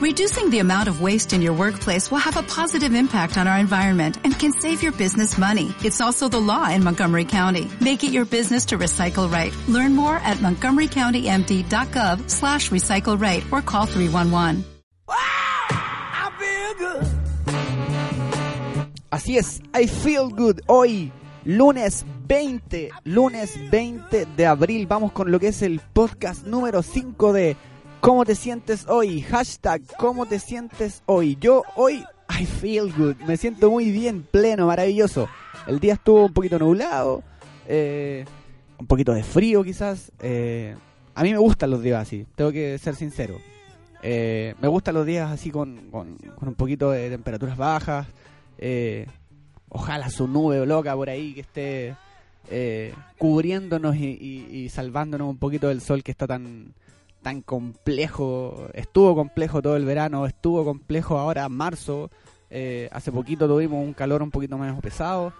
Reducing the amount of waste in your workplace will have a positive impact on our environment and can save your business money. It's also the law in Montgomery County. Make it your business to recycle right. Learn more at montgomerycountymd.gov slash recycle right or call 311. Así es, I feel good. Hoy, lunes 20, lunes 20 de abril, vamos con lo que es el podcast número 5 de ¿Cómo te sientes hoy? Hashtag ¿Cómo te sientes hoy? Yo hoy, I feel good. Me siento muy bien, pleno, maravilloso. El día estuvo un poquito nublado, eh, un poquito de frío quizás. Eh, a mí me gustan los días así, tengo que ser sincero. Eh, me gustan los días así con, con, con un poquito de temperaturas bajas. Eh, ojalá su nube loca por ahí que esté eh, cubriéndonos y, salvándonos un poquito del sol que está tan tan complejo. Estuvo complejo todo el verano, estuvo complejo ahora marzo. eh, hace poquito tuvimos un calor un poquito menos pesado.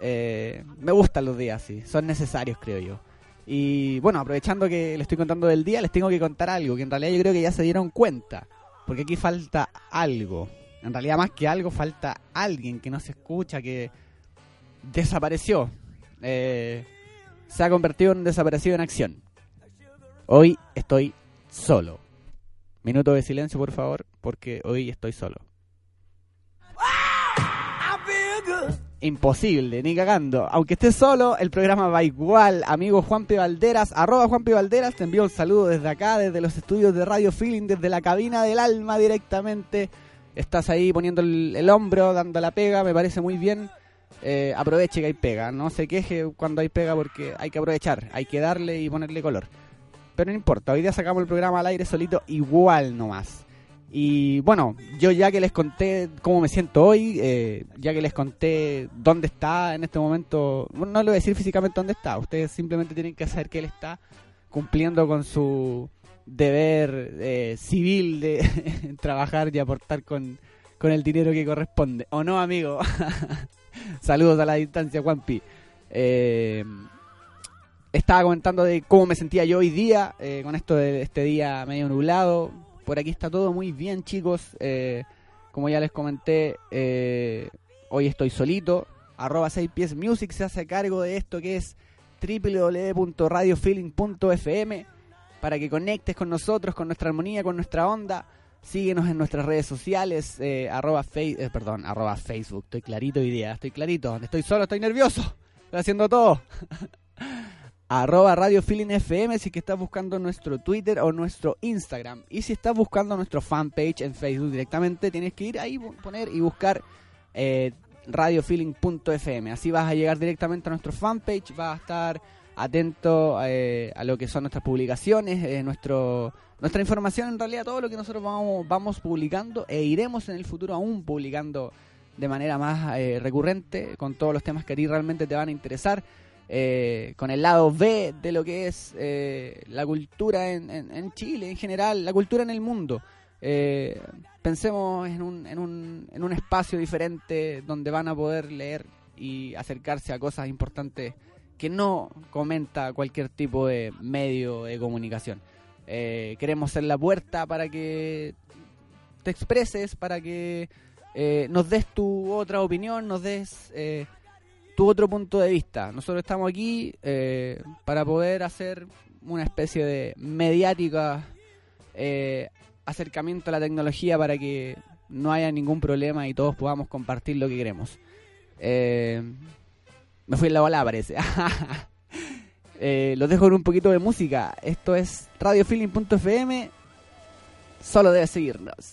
Eh, me gustan los días así, son necesarios creo yo. Y bueno, aprovechando que le estoy contando del día, les tengo que contar algo que en realidad yo creo que ya se dieron cuenta. Porque aquí falta algo. En realidad más que algo falta alguien que no se escucha, que desapareció. Eh, se ha convertido en un desaparecido en acción. Hoy estoy solo. Minuto de silencio, por favor, porque hoy estoy solo. Imposible, ni cagando. Aunque esté solo, el programa va igual. Amigo Juanpi Valderas, arroba Juanpi Valderas, te envío un saludo desde acá, desde los estudios de Radio Feeling, desde la cabina del alma directamente. Estás ahí poniendo el, el hombro, dando la pega, me parece muy bien. Eh, aproveche que hay pega, no se queje cuando hay pega porque hay que aprovechar, hay que darle y ponerle color. Pero no importa, hoy día sacamos el programa al aire solito igual nomás. Y bueno, yo ya que les conté cómo me siento hoy, eh, ya que les conté dónde está en este momento, no le voy a decir físicamente dónde está, ustedes simplemente tienen que saber que él está cumpliendo con su deber eh, civil de trabajar y aportar con, con el dinero que corresponde. ¿O no, amigo? Saludos a la distancia, Juanpi. Eh, estaba comentando de cómo me sentía yo hoy día, eh, con esto de este día medio nublado. Por aquí está todo muy bien, chicos. Eh, como ya les comenté, eh, hoy estoy solito. Arroba 6 pies music se hace cargo de esto que es www.radiofeeling.fm para que conectes con nosotros, con nuestra armonía, con nuestra onda. Síguenos en nuestras redes sociales, perdón, arroba Facebook. Estoy clarito hoy día, estoy clarito. Estoy solo, estoy nervioso. Estoy haciendo todo. arroba Radio Feeling FM si que estás buscando nuestro Twitter o nuestro Instagram. Y si estás buscando nuestro fanpage en Facebook directamente, tienes que ir ahí, poner y buscar eh, radiofeeling.fm. Así vas a llegar directamente a nuestro fanpage, vas a estar atento eh, a lo que son nuestras publicaciones, eh, nuestro nuestra información, en realidad todo lo que nosotros vamos, vamos publicando e iremos en el futuro aún publicando de manera más eh, recurrente con todos los temas que a ti realmente te van a interesar. Eh, con el lado B de lo que es eh, la cultura en, Chile en general, la cultura en el mundo. Eh, pensemos en un, en, un, en un espacio diferente donde van a poder leer y acercarse a cosas importantes que no comenta cualquier tipo de medio de comunicación. Eh, queremos ser la puerta para que te expreses, para que eh, nos des tu otra opinión, nos des tu otro punto de vista. Nosotros estamos aquí eh, para poder hacer una especie de mediática eh, acercamiento a la tecnología para que no haya ningún problema y todos podamos compartir lo que queremos. Eh, me fui en la bola, parece. Los dejo con un poquito de música. Esto es radiofeeling.fm. Solo debes seguirnos.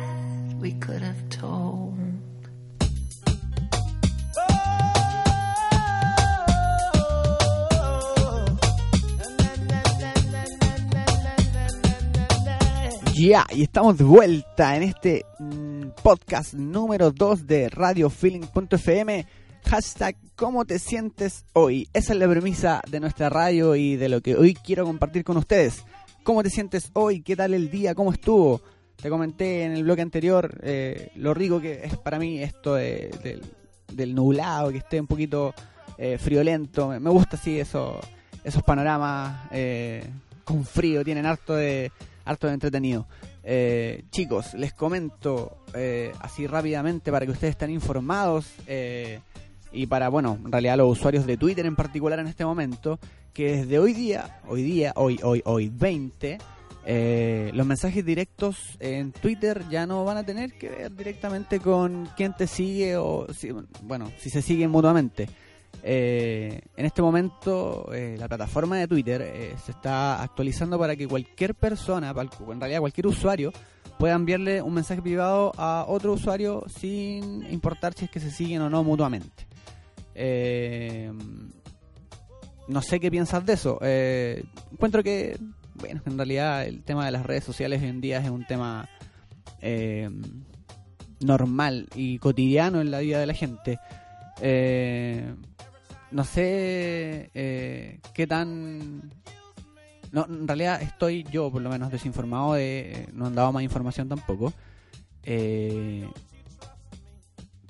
Ya, y estamos de vuelta en este mm, podcast número 2 de radiofeeling.fm. Hashtag ¿Cómo te sientes hoy? Esa es la premisa de nuestra radio y de lo que hoy quiero compartir con ustedes. ¿Cómo te sientes hoy? ¿Qué tal el día? ¿Cómo estuvo? Te comenté en el bloque anterior eh, lo rico que es para mí esto de- del, nublado, que esté un poquito eh, friolento. Me, me gusta así eso, esos panoramas eh, con frío, tienen harto de, harto de entretenido. Eh, chicos, les comento eh, así rápidamente para que ustedes estén informados eh, y para, bueno, en realidad los usuarios de Twitter en particular en este momento, que desde hoy día, hoy día, hoy, hoy, hoy 20, eh, los mensajes directos en Twitter ya no van a tener que ver directamente con quién te sigue o, si, bueno, si se siguen mutuamente. Eh, en este momento eh, la plataforma de Twitter eh, se está actualizando para que cualquier persona, en realidad cualquier usuario, pueda enviarle un mensaje privado a otro usuario sin importar si es que se siguen o no mutuamente. No sé qué piensas de eso. Encuentro que, bueno, en realidad el tema de las redes sociales hoy en día es un tema normal y cotidiano en la vida de la gente. Eh, no sé eh, qué tan... No, en realidad estoy yo por lo menos desinformado de... No han dado más información tampoco. Eh,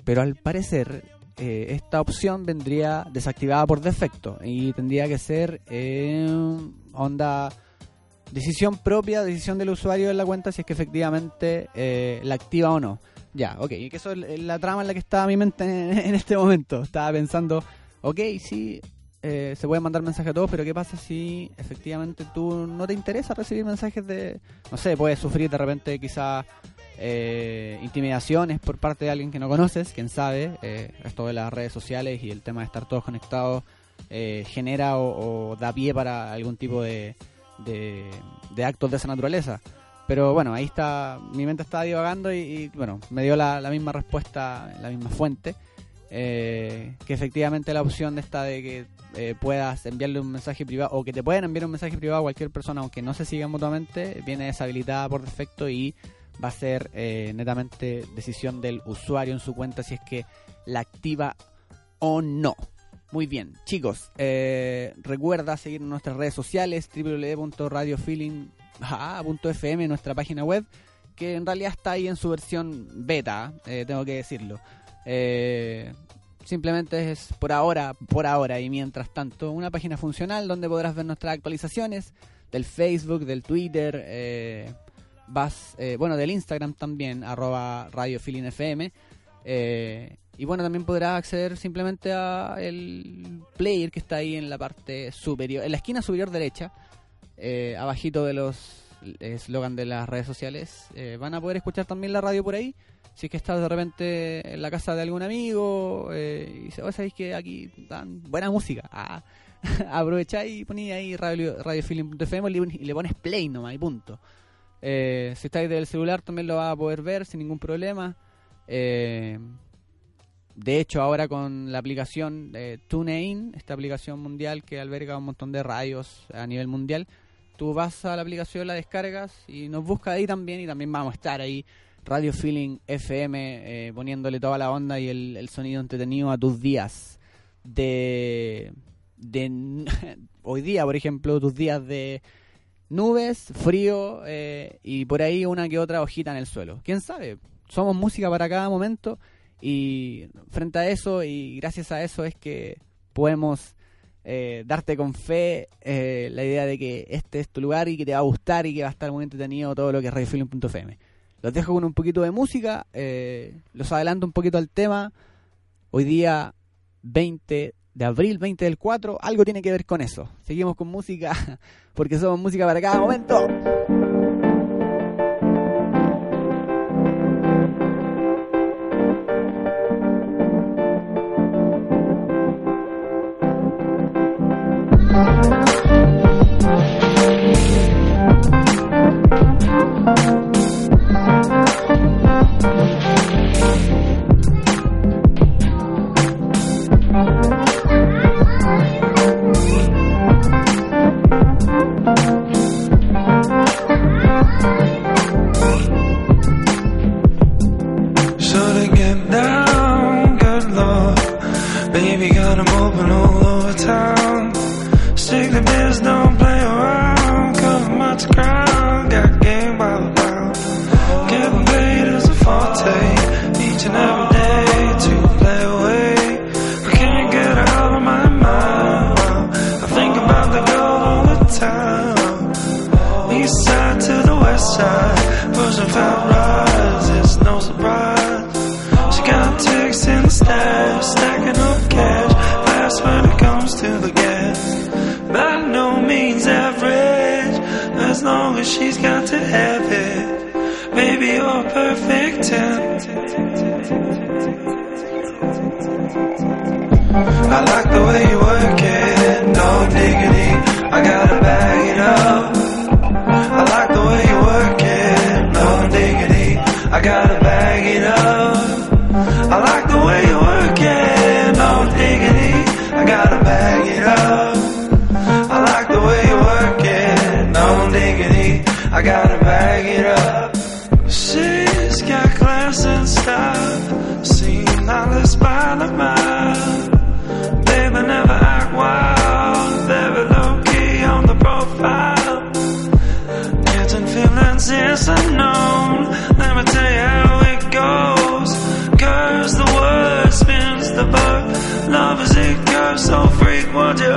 pero al parecer eh, esta opción vendría desactivada por defecto y tendría que ser eh, onda decisión propia, decisión del usuario de la cuenta si es que efectivamente eh, la activa o no. Ya, ok, y que eso es la trama en la que estaba mi mente en, en este momento. Estaba pensando, ok, sí, eh, se pueden mandar mensajes a todos, pero ¿qué pasa si efectivamente tú no te interesa recibir mensajes de, no sé, puedes sufrir de repente quizás eh, intimidaciones por parte de alguien que no conoces, quién sabe, eh, esto de las redes sociales y el tema de estar todos conectados eh, genera o, da pie para algún tipo de, de, de actos de esa naturaleza. Pero bueno, ahí está, mi mente estaba divagando y, y, bueno, me dio la, la misma respuesta, la misma fuente, eh, que efectivamente la opción de esta de que eh, puedas enviarle un mensaje privado o que te puedan enviar un mensaje privado a cualquier persona aunque no se sigan mutuamente, viene deshabilitada por defecto y va a ser eh, netamente decisión del usuario en su cuenta si es que la activa o no. Muy bien, chicos, eh, recuerda seguir nuestras redes sociales www.radiofeeling.fm, nuestra página web, que en realidad está ahí en su versión beta, eh, tengo que decirlo. Eh, simplemente es por ahora, por ahora y mientras tanto, una página funcional donde podrás ver nuestras actualizaciones del Facebook, del Twitter, eh, vas, eh, bueno, del Instagram también, arroba Radio FM. Eh, y bueno, también podrás acceder simplemente a el player que está ahí en la parte superior, en la esquina superior derecha, eh, abajito de los eslogan de las redes sociales. Eh, van a poder escuchar también la radio por ahí. Si es que estás de repente en la casa de algún amigo eh, y dices, "Oh, sabéis que aquí dan buena música. Ah, aprovecháis y ponéis ahí radio, le- y le pones play nomás y punto. Eh, si estáis del celular también lo vas a poder ver sin ningún problema. Eh, de hecho, ahora con la aplicación eh, TuneIn, esta aplicación mundial que alberga un montón de radios a nivel mundial, tú vas a la aplicación, la descargas y nos buscas ahí también y también vamos a estar ahí. Radio Feeling FM, eh, poniéndole toda la onda y el, sonido entretenido a tus días de, de hoy día, por ejemplo, tus días de nubes, frío eh, y por ahí una que otra hojita en el suelo. ¿Quién sabe? Somos música para cada momento y frente a eso y gracias a eso es que podemos eh, darte con fe eh, la idea de que este es tu lugar y que te va a gustar y que va a estar muy entretenido todo lo que es radiofeeling.fm. Los dejo con un poquito de música, eh, los adelanto un poquito al tema. Hoy día 20 de abril 20 del 4, algo tiene que ver con eso. Seguimos con música, porque somos música para cada momento. Take the biz, don't play around. cause my scratch. but she's got to have it. Baby, you're perfect ten. I like the way you work it, no diggity. I gotta bag it up. I like the way you work it, no diggity. I gotta bag it up. I like the way you work it, no diggity. I gotta bag I gotta bag it up. She's got class and stuff. Seen all this by the mile. Baby, never act wild. Very low key on the profile. Catching feelings is unknown. Let me tell you how it goes. Curse the word, spins the book. Love is a curse so frequent.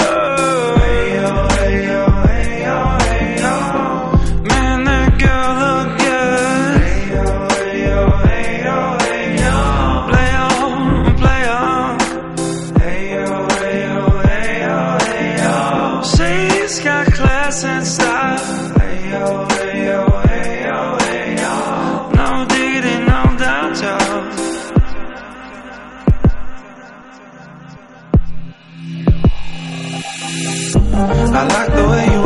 I like the way you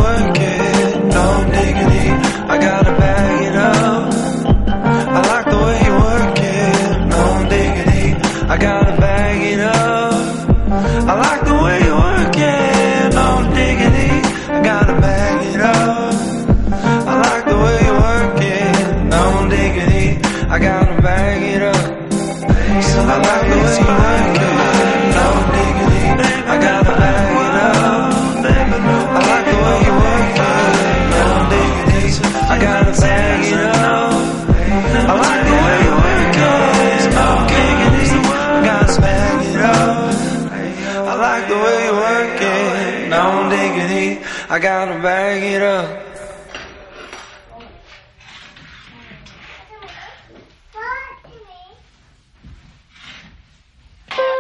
I gotta bag it up.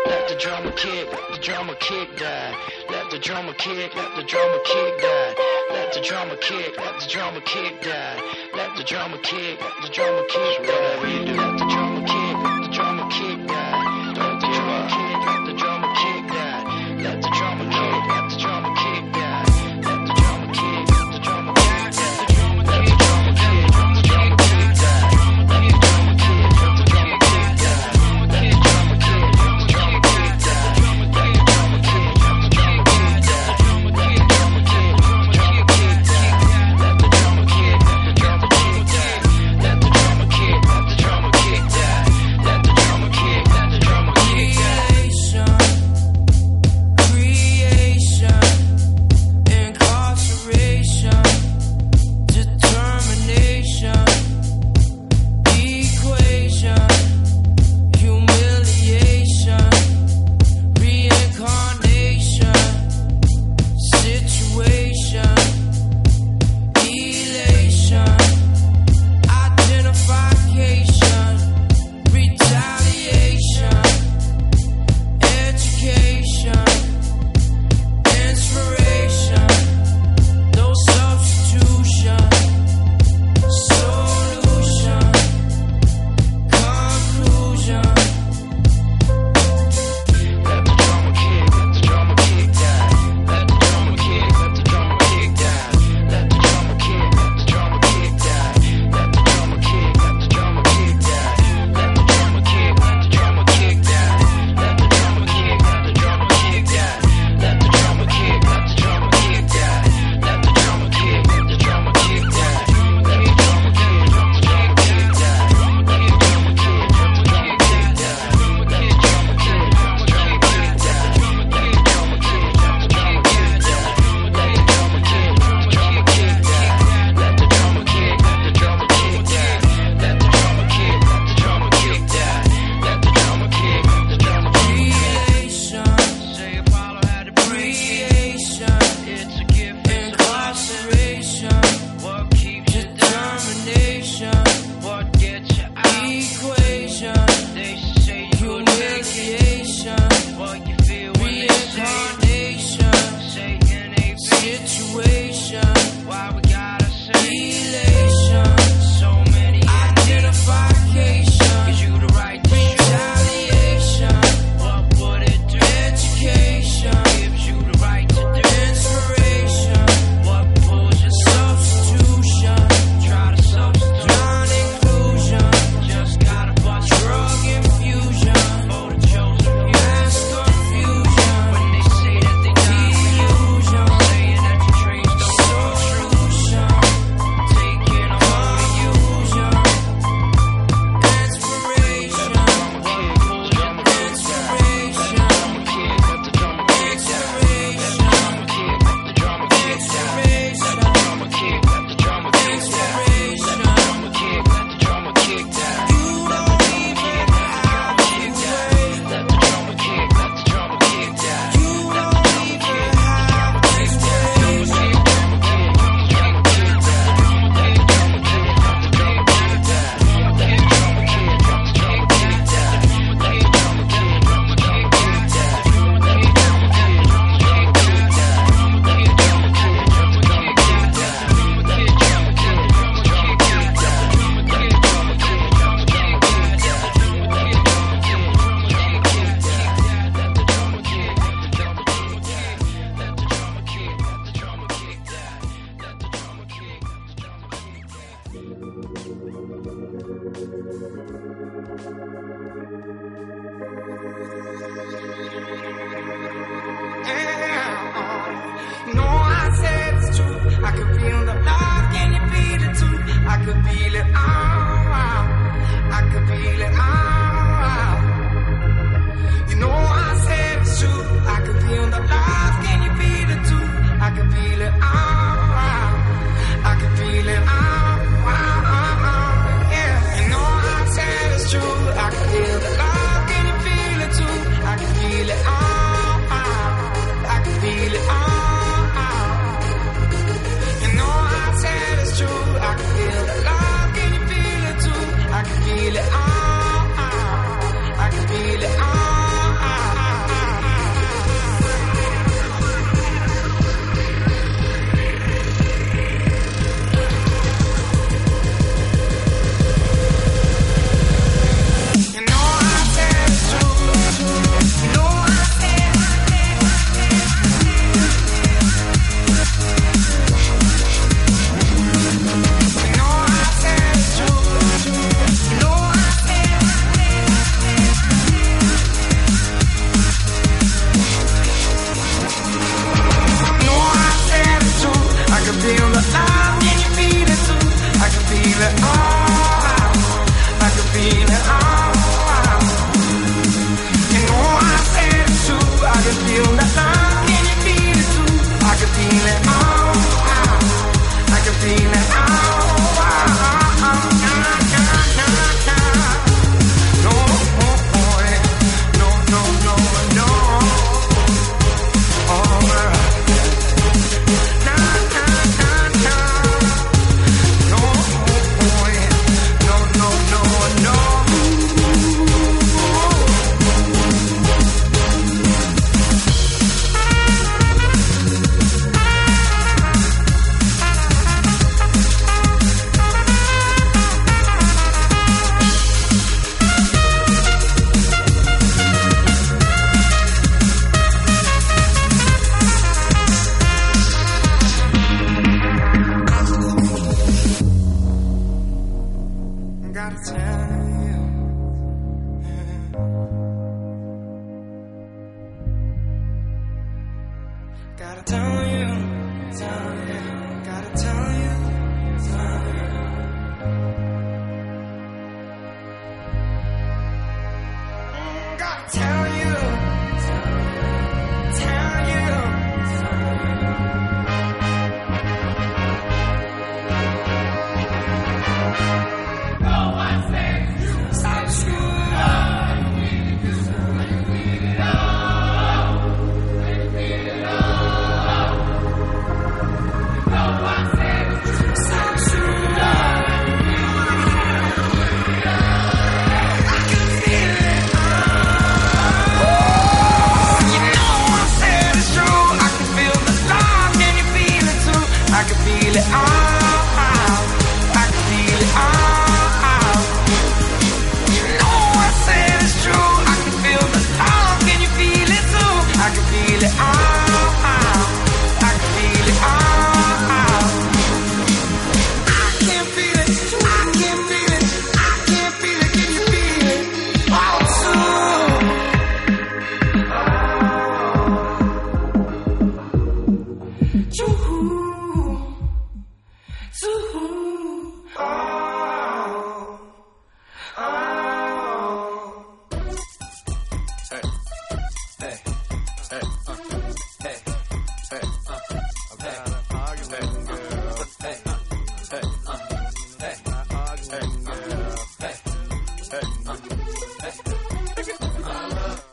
Let the drama kick, let the drama kick die. Let the drama kick, let the drama kick die. Let the drama kick, let the drama kick die. Let the drama kick.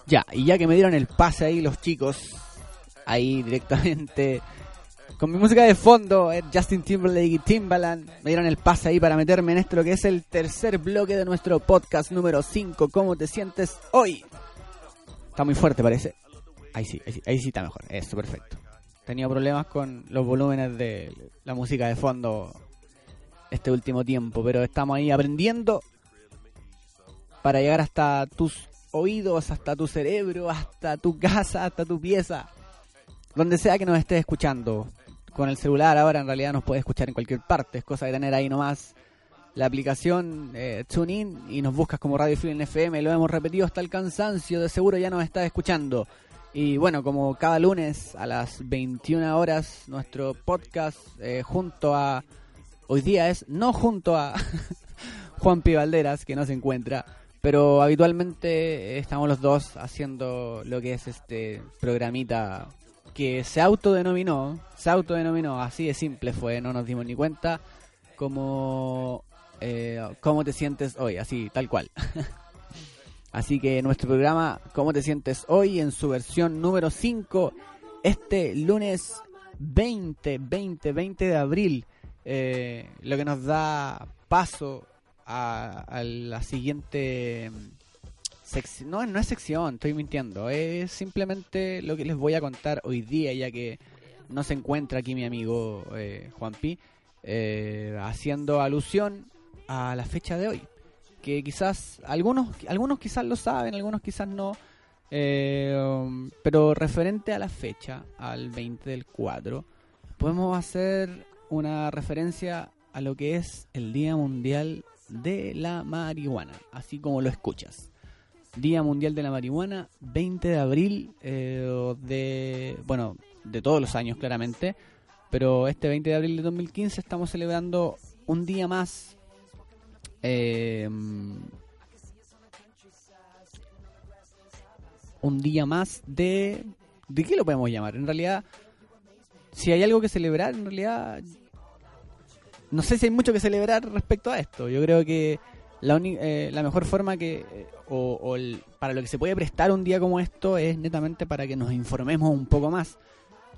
Ya, y ya que me dieron el pase ahí los chicos, ahí directamente, con mi música de fondo, eh, Justin Timberlake y Timbaland, me dieron el pase ahí para meterme en esto, lo que es el tercer bloque de nuestro podcast número 5, ¿Cómo te sientes hoy? Está muy fuerte, parece. Ahí sí, ahí sí, ahí sí está mejor, eso, perfecto. Tenía problemas con los volúmenes de la música de fondo este último tiempo, pero estamos ahí aprendiendo para llegar hasta tus oídos, hasta tu cerebro, hasta tu casa, hasta tu pieza, donde sea que nos estés escuchando. Con el celular ahora en realidad nos puedes escuchar en cualquier parte, es cosa de tener ahí nomás la aplicación eh, TuneIn y nos buscas como Radio Feeling FM, lo hemos repetido hasta el cansancio, de seguro ya nos estás escuchando. Y bueno, como cada lunes a las 21 horas, nuestro podcast eh, junto a... Hoy día es no junto a Juan P. Valderas, que no se encuentra, pero habitualmente estamos los dos haciendo lo que es este programita que se autodenominó, se autodenominó, así de simple fue, no nos dimos ni cuenta, como eh, cómo te sientes hoy, así, tal cual. así que nuestro programa, ¿Cómo te sientes hoy? en su versión número 5, este lunes 20, 20, 20 de abril, eh, lo que nos da paso a, la siguiente sección. No, no es sección, estoy mintiendo. Es simplemente lo que les voy a contar hoy día, ya que no se encuentra aquí mi amigo eh, Juan Pi, eh, haciendo alusión a la fecha de hoy. Que quizás algunos, algunos quizás lo saben, algunos quizás no. eh, um, pero referente a la fecha, al 20 del 4, podemos hacer una referencia a lo que es el Día Mundial de la Marihuana, así como lo escuchas. Día Mundial de la Marihuana, 20 de abril eh, de, bueno, de todos los años claramente, pero este 20 de abril de 2015 estamos celebrando un día más. eh, un día más de... ¿De qué lo podemos llamar? En realidad, si hay algo que celebrar, en realidad no sé si hay mucho que celebrar respecto a esto. Yo creo que la, eh, la mejor forma que, eh, o, o para lo que se puede prestar un día como esto es netamente para que nos informemos un poco más.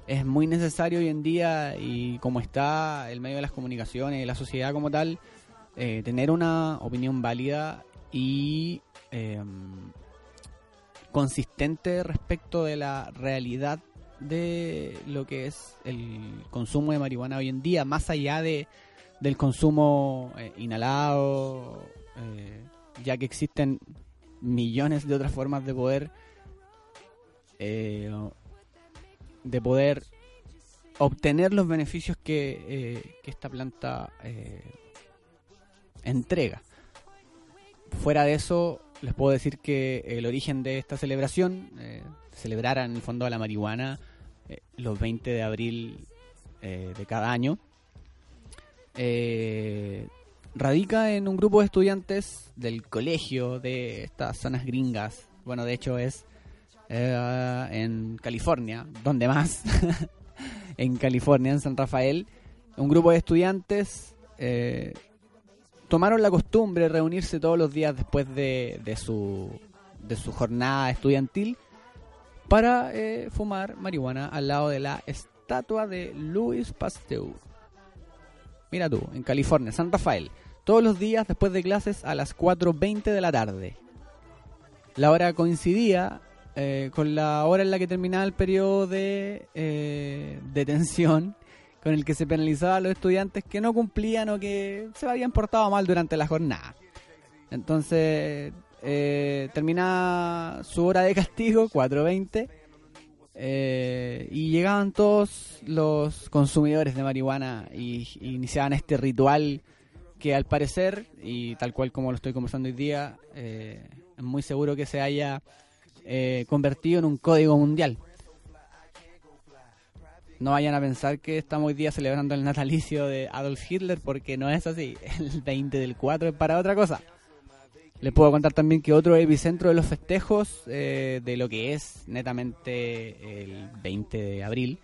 Es muy necesario hoy en día y como está el medio de las comunicaciones la sociedad como tal, eh, tener una opinión válida y eh, consistente respecto de la realidad de lo que es el consumo de marihuana hoy en día, más allá de del consumo eh, inhalado, eh, ya que existen millones de otras formas de poder eh, de poder obtener los beneficios que, eh, que esta planta entrega. Fuera de eso, les puedo decir que el origen de esta celebración, eh, celebrar en el fondo a la marihuana eh, los 20 de abril eh, de cada año, eh, radica en un grupo de estudiantes del colegio de estas zonas gringas. Bueno, de hecho es en California, donde más, en California, en San Rafael, un grupo de estudiantes tomaron la costumbre de reunirse todos los días después de, de su, de su jornada estudiantil para eh, fumar marihuana al lado de la estatua de Louis Pasteur. Mira tú, en California, San Rafael, todos los días después de clases a las 4.20 de la tarde. La hora coincidía eh, con la hora en la que terminaba el periodo de eh, detención con el que se penalizaba a los estudiantes que no cumplían o que se habían portado mal durante la jornada. Entonces, eh, terminaba su hora de castigo, 4.20, eh, y llegaban todos los consumidores de marihuana y, iniciaban este ritual que al parecer, y tal cual como lo estoy conversando hoy día, eh, es muy seguro que se haya eh, convertido en un código mundial. no vayan a pensar que estamos hoy día celebrando el natalicio de Adolf Hitler, porque no es así. El 20 del 4 es para otra cosa. Les puedo contar también que otro epicentro de los festejos eh, de lo que es netamente el 20 de abril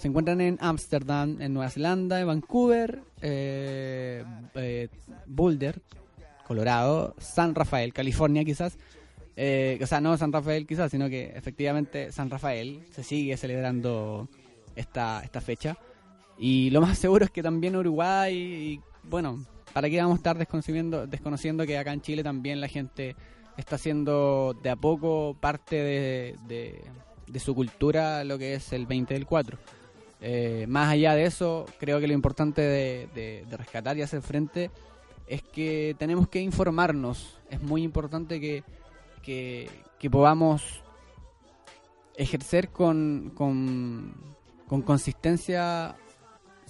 se encuentran en Ámsterdam, en Nueva Zelanda, en Vancouver, eh, eh, Boulder, Colorado, San Rafael, California quizás. Eh, o sea, no San Rafael quizás, sino que efectivamente San Rafael se sigue celebrando esta, esta fecha. Y lo más seguro es que también Uruguay, y, bueno, ¿para qué vamos a estar desconociendo, desconociendo que acá en Chile también la gente está haciendo de a poco parte de, su cultura lo que es el 20 del 4? Eh, más allá de eso, creo que lo importante de, rescatar y hacer frente es que tenemos que informarnos. Es muy importante que, que, podamos ejercer con, con consistencia.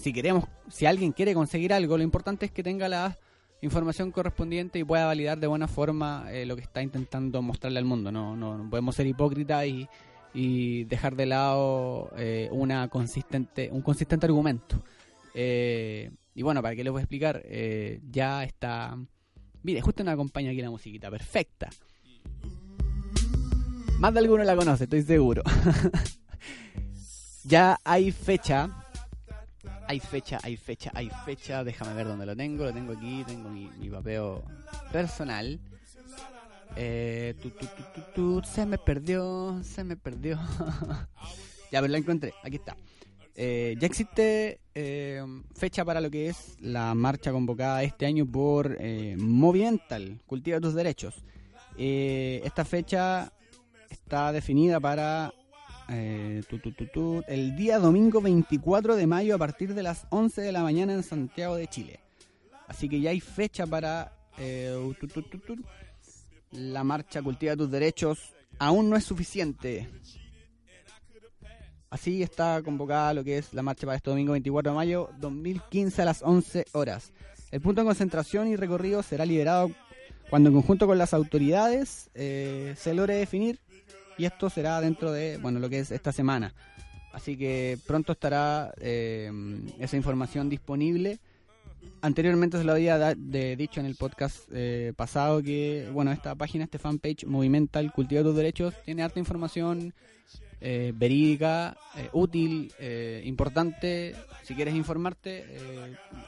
Si queremos, si alguien quiere conseguir algo, lo importante es que tenga la información correspondiente y pueda validar de buena forma eh, lo que está intentando mostrarle al mundo. No, no, no podemos ser hipócritas y, y dejar de lado eh, una consistente, un consistente argumento. Eh, y bueno, para qué les voy a explicar, Eh, ya está. Mire, justo me acompaña aquí la musiquita, perfecta. Más de alguno la conoce, estoy seguro. ya hay fecha. Hay fecha, hay fecha, hay fecha. Déjame ver dónde lo tengo. Lo tengo aquí, tengo mi, mi papeo personal. Eh, tu, tu, tu, se me perdió, se me perdió. ya, pero la encontré, aquí está. Eh, ya existe eh, fecha para lo que es la marcha convocada este año por eh, Movimental, Cultiva tus Derechos. Eh, esta fecha está definida para eh, el día domingo 24 de mayo a partir de las 11 de la mañana en Santiago de Chile. Así que ya hay fecha para eh, la marcha Cultiva tus Derechos. Aún no es suficiente. Así está convocada lo que es la marcha para este domingo 24 de mayo 2015 a las 11 horas. El punto de concentración y recorrido será liberado cuando en conjunto con las autoridades eh, se logre definir y esto será dentro de bueno lo que es esta semana. Así que pronto estará eh, esa información disponible. Anteriormente se lo había da- de- dicho en el podcast eh, pasado que bueno esta página, este fanpage Movimental Cultiva tus Derechos tiene harta información eh, verídica, eh, útil, eh, importante. Si quieres informarte,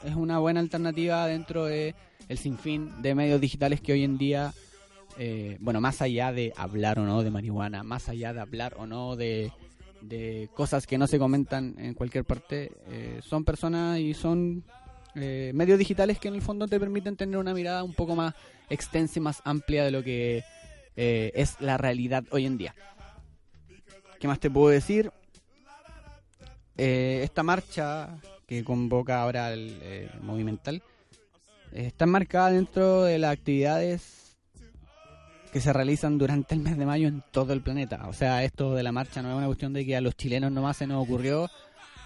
es una buena alternativa dentro de el sinfín de medios digitales que hoy en día, eh, bueno, más allá de hablar o no de marihuana, más allá de hablar o no de, de cosas que no se comentan en cualquier parte, eh, son personas y son eh, medios digitales que en el fondo te permiten tener una mirada un poco más extensa y más amplia de lo que eh, es la realidad hoy en día. ¿Qué más te puedo decir? Eh, esta marcha que convoca ahora el Movimental está enmarcada dentro de las actividades que se realizan durante el mes de mayo en todo el planeta. O sea, esto de la marcha no es una cuestión de que a los chilenos nomás se nos ocurrió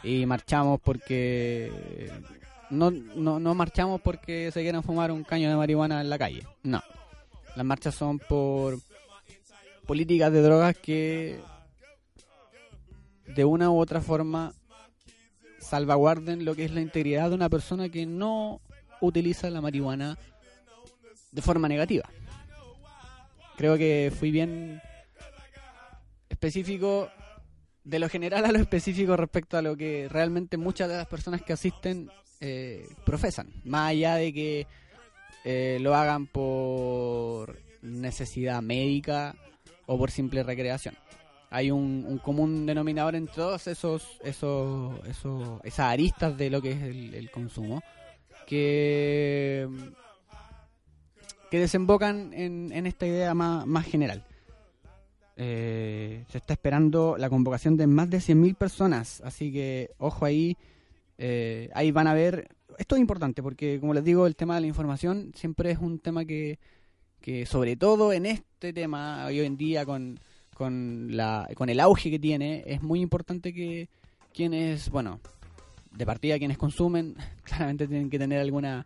y marchamos porque... No, no, no marchamos porque se quieran fumar un caño de marihuana en la calle. No. Las marchas son por políticas de drogas que de una u otra forma salvaguarden lo que es la integridad de una persona que no utiliza la marihuana de forma negativa. Creo que fui bien específico de lo general a lo específico respecto a lo que realmente muchas de las personas que asisten eh, profesan, más allá de que eh, lo hagan por necesidad médica o por simple recreación. Hay un, un común denominador en todos esos, esos, esos, esas aristas de lo que es el, el consumo que, que desembocan en, en esta idea más, general. Eh, se está esperando la convocación de más de 100.000 personas, así que ojo ahí, eh, ahí van a ver, esto es importante porque como les digo, el tema de la información siempre es un tema que, que sobre todo en este tema, hoy en día con con, la, con el auge que tiene, es muy importante que quienes, bueno, de partida quienes consumen, claramente tienen que tener alguna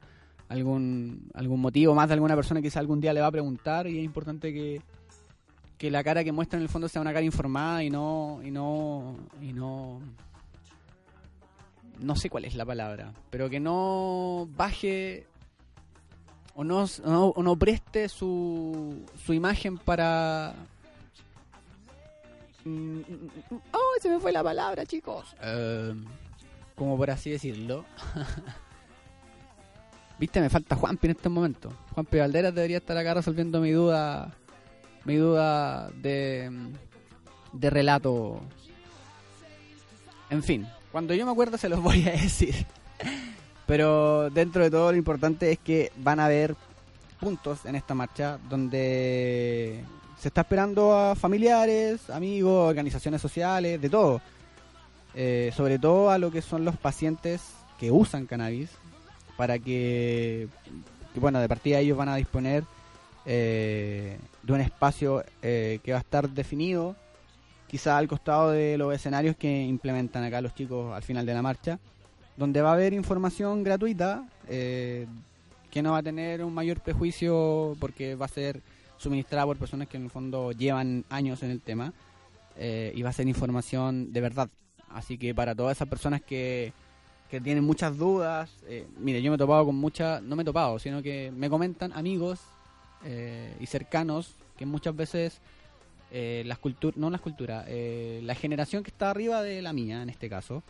algún algún motivo, más de alguna persona que quizá algún día le va a preguntar y es importante que, que la cara que muestra en el fondo sea una cara informada y no y no y no no sé cuál es la palabra, pero que no baje o no, no, o no preste su, su imagen para... Mm, mm, mm, ¡Oh, se me fue la palabra, chicos! Eh, como por así decirlo. Viste, me falta Juanpi en este momento. Juanpi Valderas debería estar acá resolviendo mi duda, mi duda de, de relato. En fin, cuando yo me acuerdo se los voy a decir. Pero dentro de todo lo importante es que van a haber puntos en esta marcha donde se está esperando a familiares, amigos, organizaciones sociales, de todo. Eh, sobre todo a lo que son los pacientes que usan cannabis, para que, bueno, de partida ellos van a disponer eh, de un espacio eh, que va a estar definido, quizá al costado de los escenarios que implementan acá los chicos al final de la marcha, donde va a haber información gratuita eh, que no va a tener un mayor prejuicio porque va a ser suministrada por personas que en el fondo llevan años en el tema y va a ser información de verdad. Así que para todas esas personas que, que tienen muchas dudas, eh, mire, yo me he topado con muchas, no me he topado, sino que me comentan amigos eh, y cercanos que muchas veces eh, las culturas, no las culturas, eh, la generación que está arriba de la mía en este caso,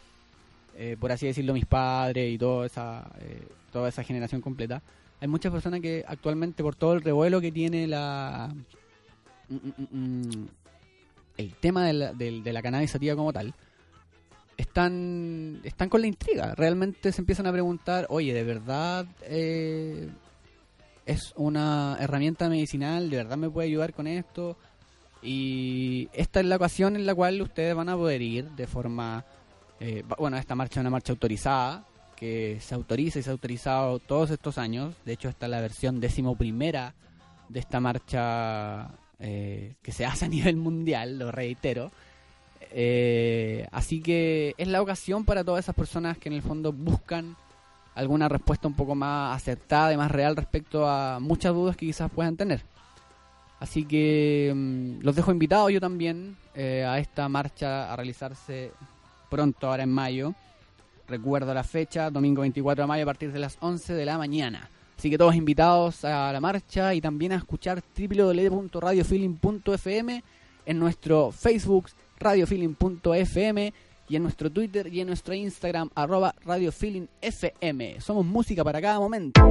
eh, por así decirlo, mis padres y toda esa, toda esa generación completa, hay muchas personas que actualmente por todo el revuelo que tiene la mm, mm, mm, el tema de la, del- de la cannabis sativa como tal, están, están con la intriga. Realmente se empiezan a preguntar, oye, ¿de verdad eh, es una herramienta medicinal? ¿De verdad me puede ayudar con esto? Y esta es la ocasión en la cual ustedes van a poder ir de forma... eh, bueno, esta marcha es una marcha autorizada, que se autoriza y se ha autorizado todos estos años. De hecho, esta es la versión décimo primera de esta marcha eh, que se hace a nivel mundial, lo reitero. Eh, así que es la ocasión para todas esas personas que en el fondo buscan alguna respuesta un poco más acertada y más real respecto a muchas dudas que quizás puedan tener. Así que mm, los dejo invitados yo también eh, a esta marcha a realizarse pronto, ahora en mayo. Recuerdo la fecha, domingo 24 de mayo a partir de las 11 de la mañana. Así que todos invitados a la marcha y también a escuchar www.radiofeeling.fm en nuestro Facebook radiofeeling.fm y en nuestro Twitter y en nuestro Instagram arroba radiofeelingfm. Somos música para cada momento.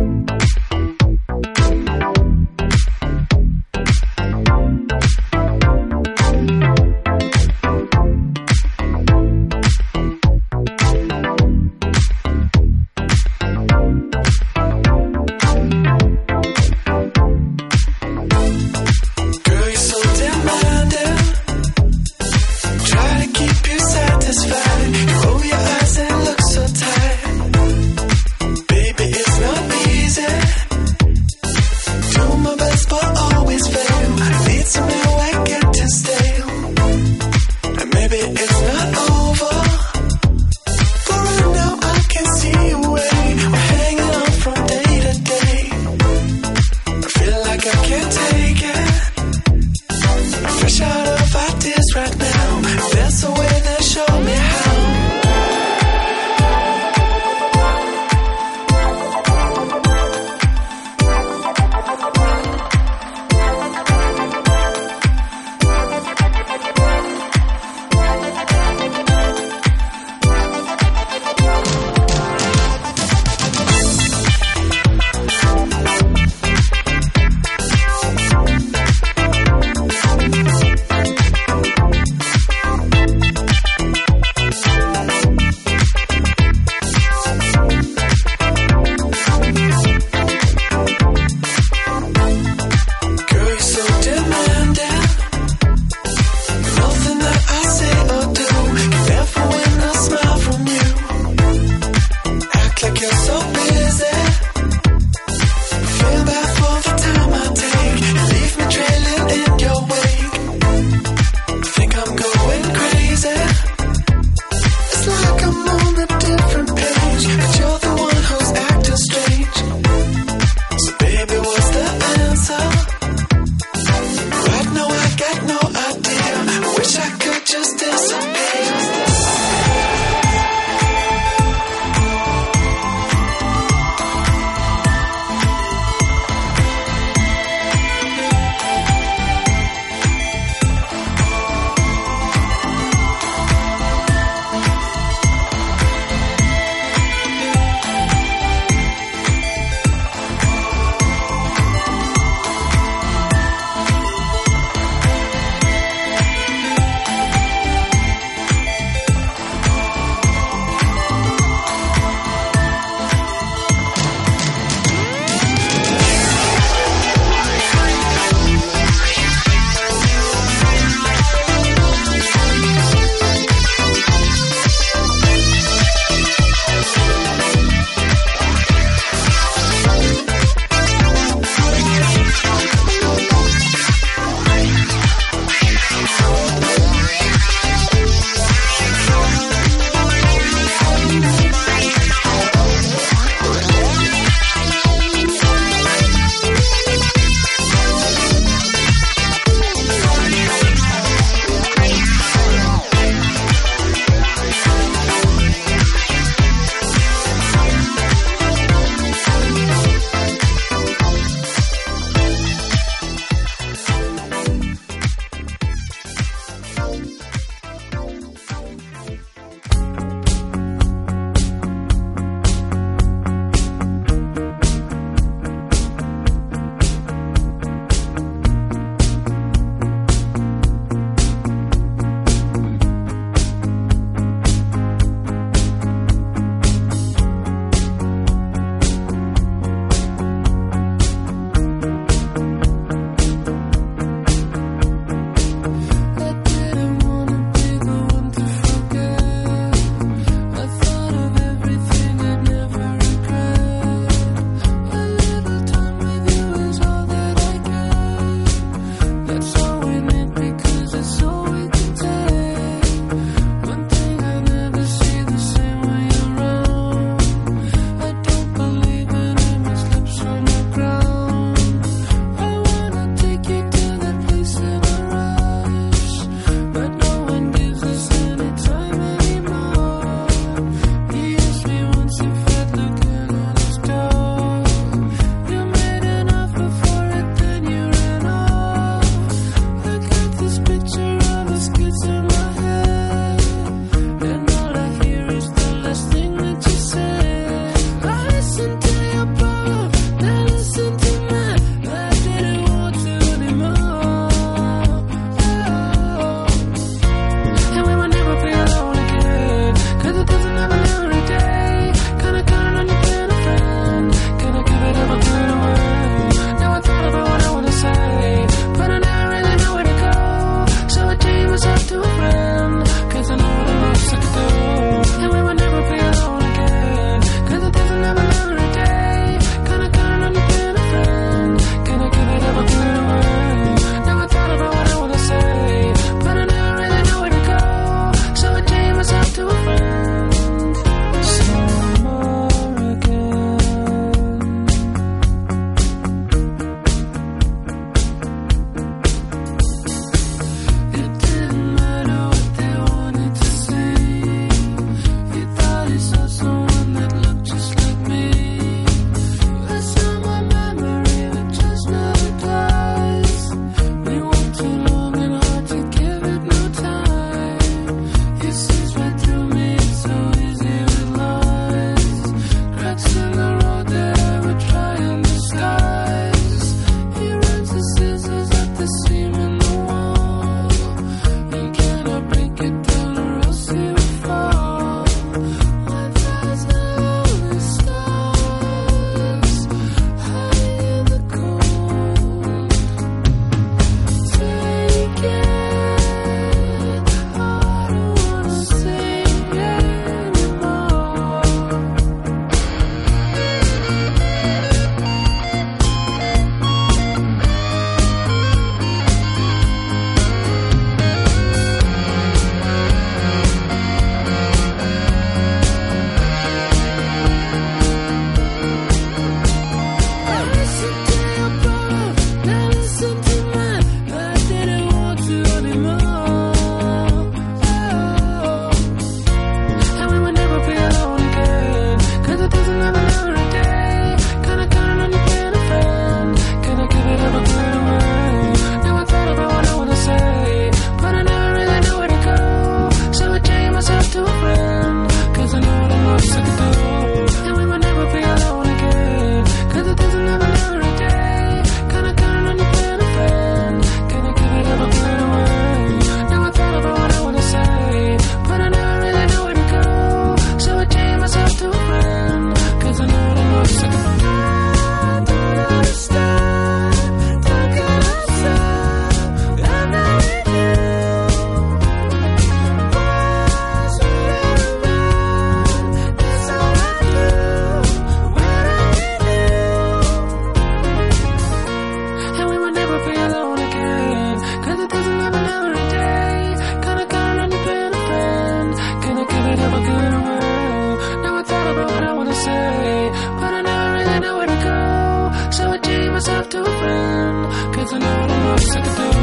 it's not enough. Sick of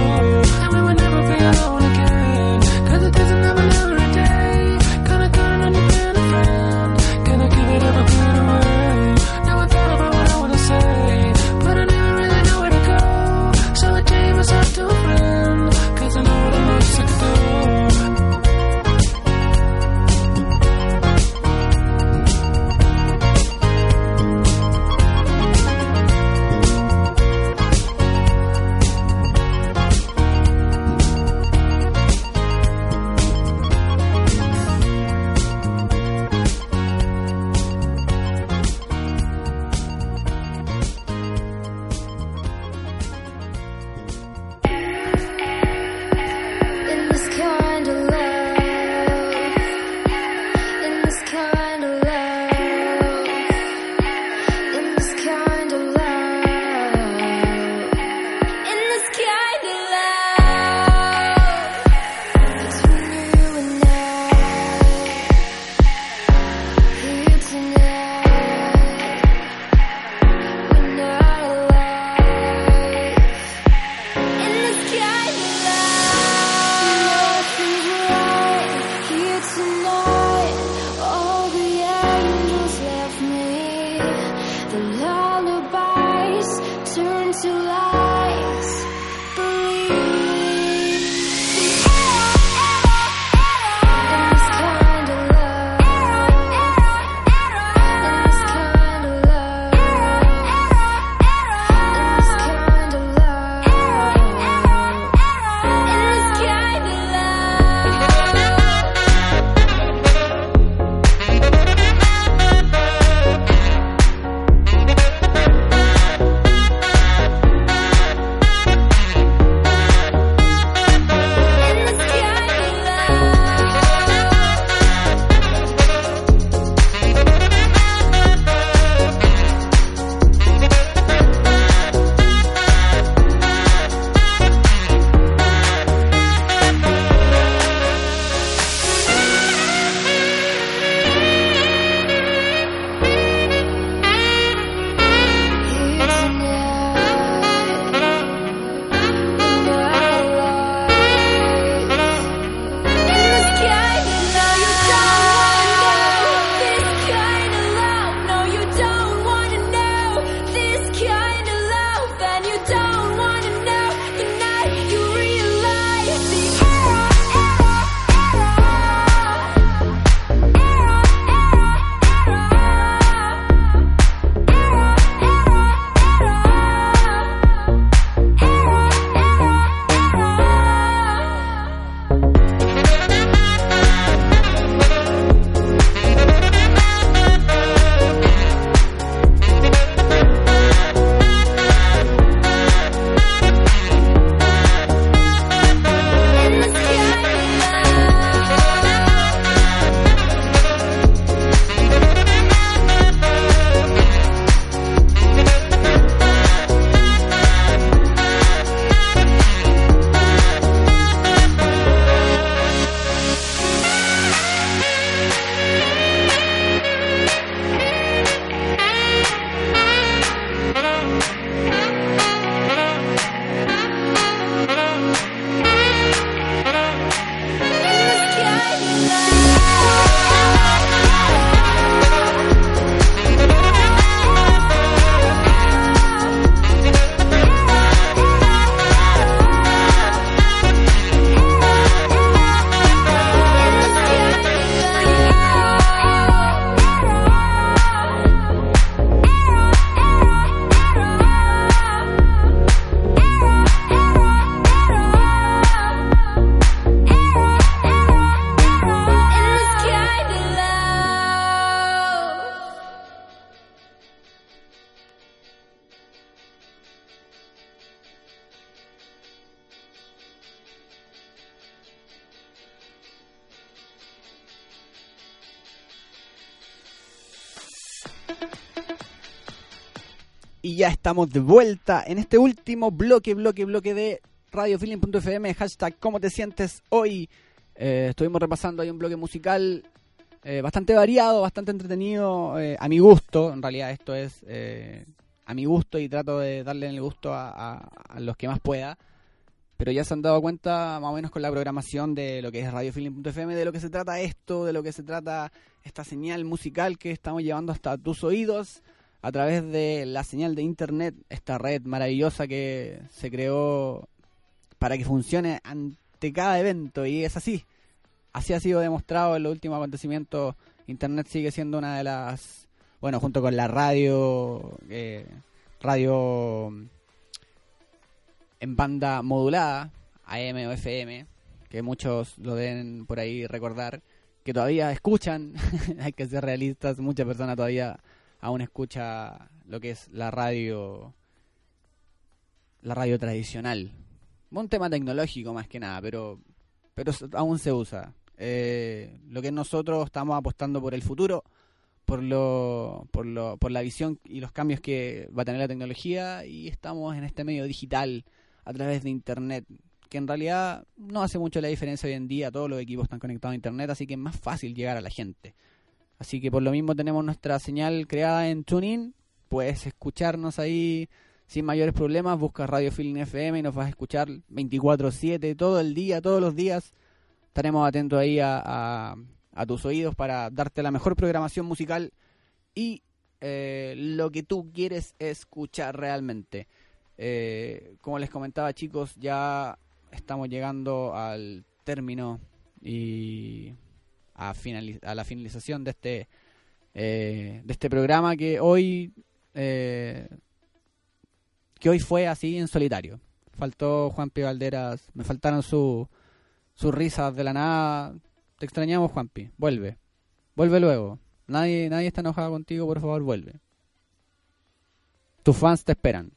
ya estamos de vuelta en este último bloque, bloque, bloque de radiofeeling.fm, hashtag ¿Cómo te sientes hoy? Eh, estuvimos repasando ahí un bloque musical eh, bastante variado, bastante entretenido, eh, a mi gusto, en realidad esto es eh, a mi gusto y trato de darle el gusto a, a- a los que más pueda. Pero ya se han dado cuenta más o menos con la programación de lo que es radiofeeling.fm, de lo que se trata esto, de lo que se trata esta señal musical que estamos llevando hasta tus oídos a través de la señal de internet, esta red maravillosa que se creó para que funcione ante cada evento y es así. Así ha sido demostrado en los últimos acontecimientos. Internet sigue siendo una de las, bueno, junto con la radio, eh, radio en banda modulada, AM o FM, que muchos lo deben por ahí recordar, que todavía escuchan, hay que ser realistas, muchas personas todavía aún escucha lo que es la radio la radio tradicional. Un tema tecnológico más que nada, pero pero aún se usa. Eh, lo que nosotros estamos apostando por el futuro, por lo, por lo, por la visión y los cambios que va a tener la tecnología y estamos en este medio digital a través de internet, que en realidad no hace mucho la diferencia hoy en día, todos los equipos están conectados a internet, así que es más fácil llegar a la gente. Así que por lo mismo tenemos nuestra señal creada en TuneIn, puedes escucharnos ahí sin mayores problemas, busca Radio Feeling FM y nos vas a escuchar 24/7 todo el día, todos los días. Estaremos atentos ahí a, tus oídos para darte la mejor programación musical y eh, lo que tú quieres escuchar realmente. Eh, como les comentaba chicos, ya estamos llegando al término y a, a la finalización de este eh, de este programa que hoy eh, que hoy fue así en solitario. Faltó Juan Pi Valderas, me faltaron su- sus risas de la nada. Te extrañamos, Juanpi. Vuelve. Vuelve luego. Nadie, nadie está enojado contigo, por favor, vuelve. Tus fans te esperan.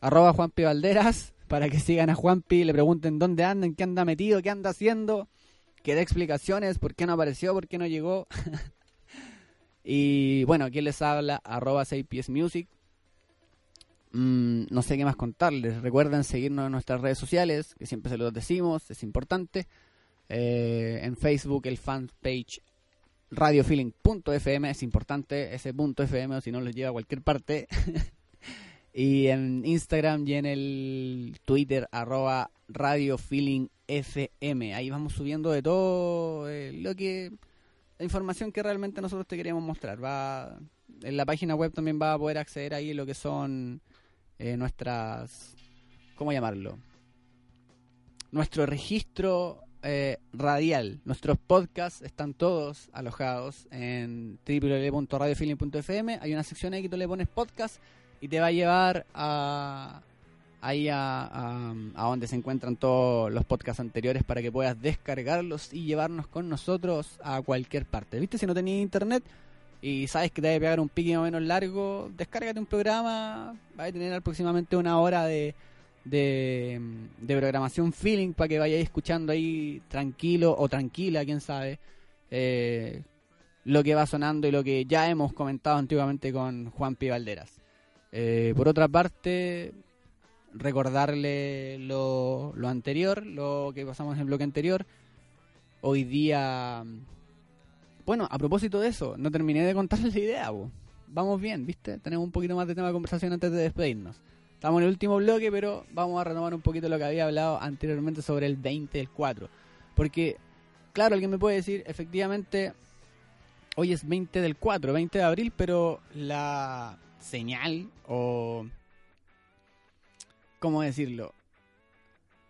Arroba Juanpi Valderas para que sigan a Juanpi, le pregunten dónde anda, en qué anda metido, qué anda haciendo, que dé explicaciones, por qué no apareció, por qué no llegó. y bueno, ¿quién les habla? Arroba 6pies Music. Mm, no sé qué más contarles. Recuerden seguirnos en nuestras redes sociales, que siempre se los decimos, es importante. Eh, en Facebook el fanpage radiofeeling.fm es importante ese punto FM o si no los lleva a cualquier parte. y en Instagram y en el Twitter arroba radiofeelingfm. Ahí vamos subiendo de todo eh, lo que la información que realmente nosotros te queríamos mostrar. Va en la página web también va a poder acceder ahí lo que son eh, nuestras ¿cómo llamarlo? Nuestro registro eh, radial. Nuestros podcasts están todos alojados en www.radiofeeling.fm. Hay una sección ahí que tú le pones podcast y te va a llevar a ahí a, a, a donde se encuentran todos los podcasts anteriores para que puedas descargarlos y llevarnos con nosotros a cualquier parte. ¿Viste? Si no tenías internet y sabes que te debe pegar un pique más o menos largo, descárgate un programa, va a tener aproximadamente una hora de, de, de programación feeling para que vayáis escuchando ahí tranquilo o tranquila, quién sabe, eh, lo que va sonando y lo que ya hemos comentado antiguamente con Juan P. Valderas. Eh, por otra parte, recordarle lo, lo anterior, lo que pasamos en el bloque anterior. Hoy día, bueno, a propósito de eso, no terminé de contarles la idea. bo. Vamos bien, ¿viste? Tenemos un poquito más de tema de conversación antes de despedirnos. Estamos en el último bloque, pero vamos a retomar un poquito lo que había hablado anteriormente sobre el 20 del 4. Porque, claro, alguien me puede decir, efectivamente, hoy es 20 del 4, 20 de abril, pero la señal o... ¿Cómo decirlo?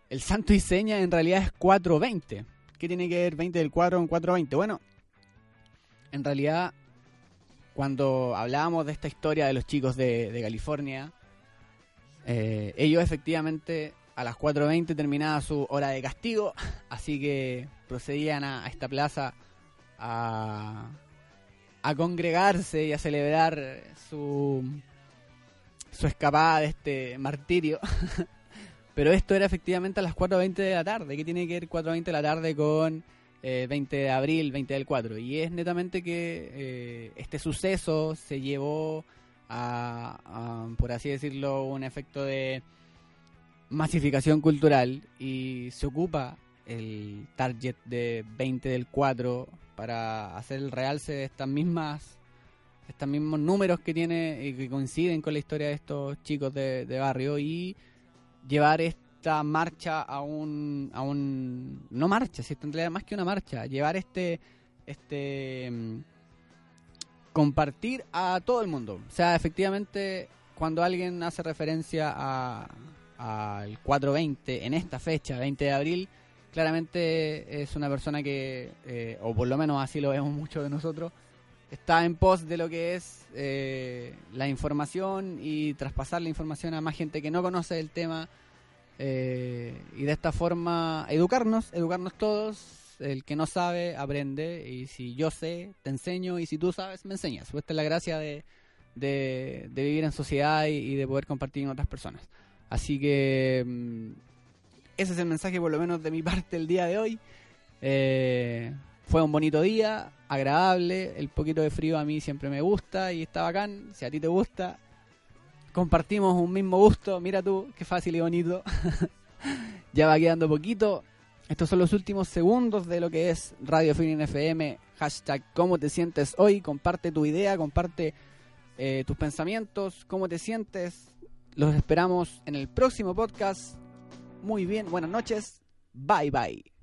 El santo y seña en realidad es 420. ¿Qué tiene que ver 20 del 4 con 420? Bueno, en realidad, cuando hablábamos de esta historia de los chicos de, California, eh, ellos efectivamente a las 4.20 terminaba su hora de castigo, así que procedían a, a esta plaza a, a congregarse y a celebrar su, su escapada de este martirio. Pero esto era efectivamente a las 4.20 de la tarde. ¿Qué tiene que ver 4.20 de la tarde con eh, 20 de abril, 20 del 4? Y es netamente que eh, este suceso se llevó a, a, por así decirlo, un efecto de masificación cultural y se ocupa el target de 20 del 4 para hacer el realce de estas mismas estos mismos números que tiene y que coinciden con la historia de estos chicos de, barrio y llevar esta marcha a un a un no marcha, si en realidad más que una marcha, llevar este este mm, compartir a todo el mundo. O sea, efectivamente cuando alguien hace referencia a al 420 en esta fecha, 20 de abril, claramente es una persona que, eh, o por lo menos así lo vemos muchos de nosotros, está en pos de lo que es eh, la información y traspasar la información a más gente que no conoce el tema eh, y de esta forma educarnos, educarnos todos. El que no sabe, aprende. Y si yo sé, te enseño. Y si tú sabes, me enseñas. Esta es la gracia de, de, vivir en sociedad y, y de poder compartir con otras personas. Así que mm, ese es el mensaje por lo menos de mi parte el día de hoy. Eh, fue un bonito día, agradable, el poquito de frío a mí siempre me gusta y está bacán, si a ti te gusta, compartimos un mismo gusto, mira tú, qué fácil y bonito. ya va quedando poquito. Estos son los últimos segundos de lo que es Radio Feeling FM. Hashtag cómo te sientes hoy. Comparte tu idea, comparte eh, tus pensamientos, cómo te sientes. Los esperamos en el próximo podcast. Muy bien, buenas noches. Bye bye.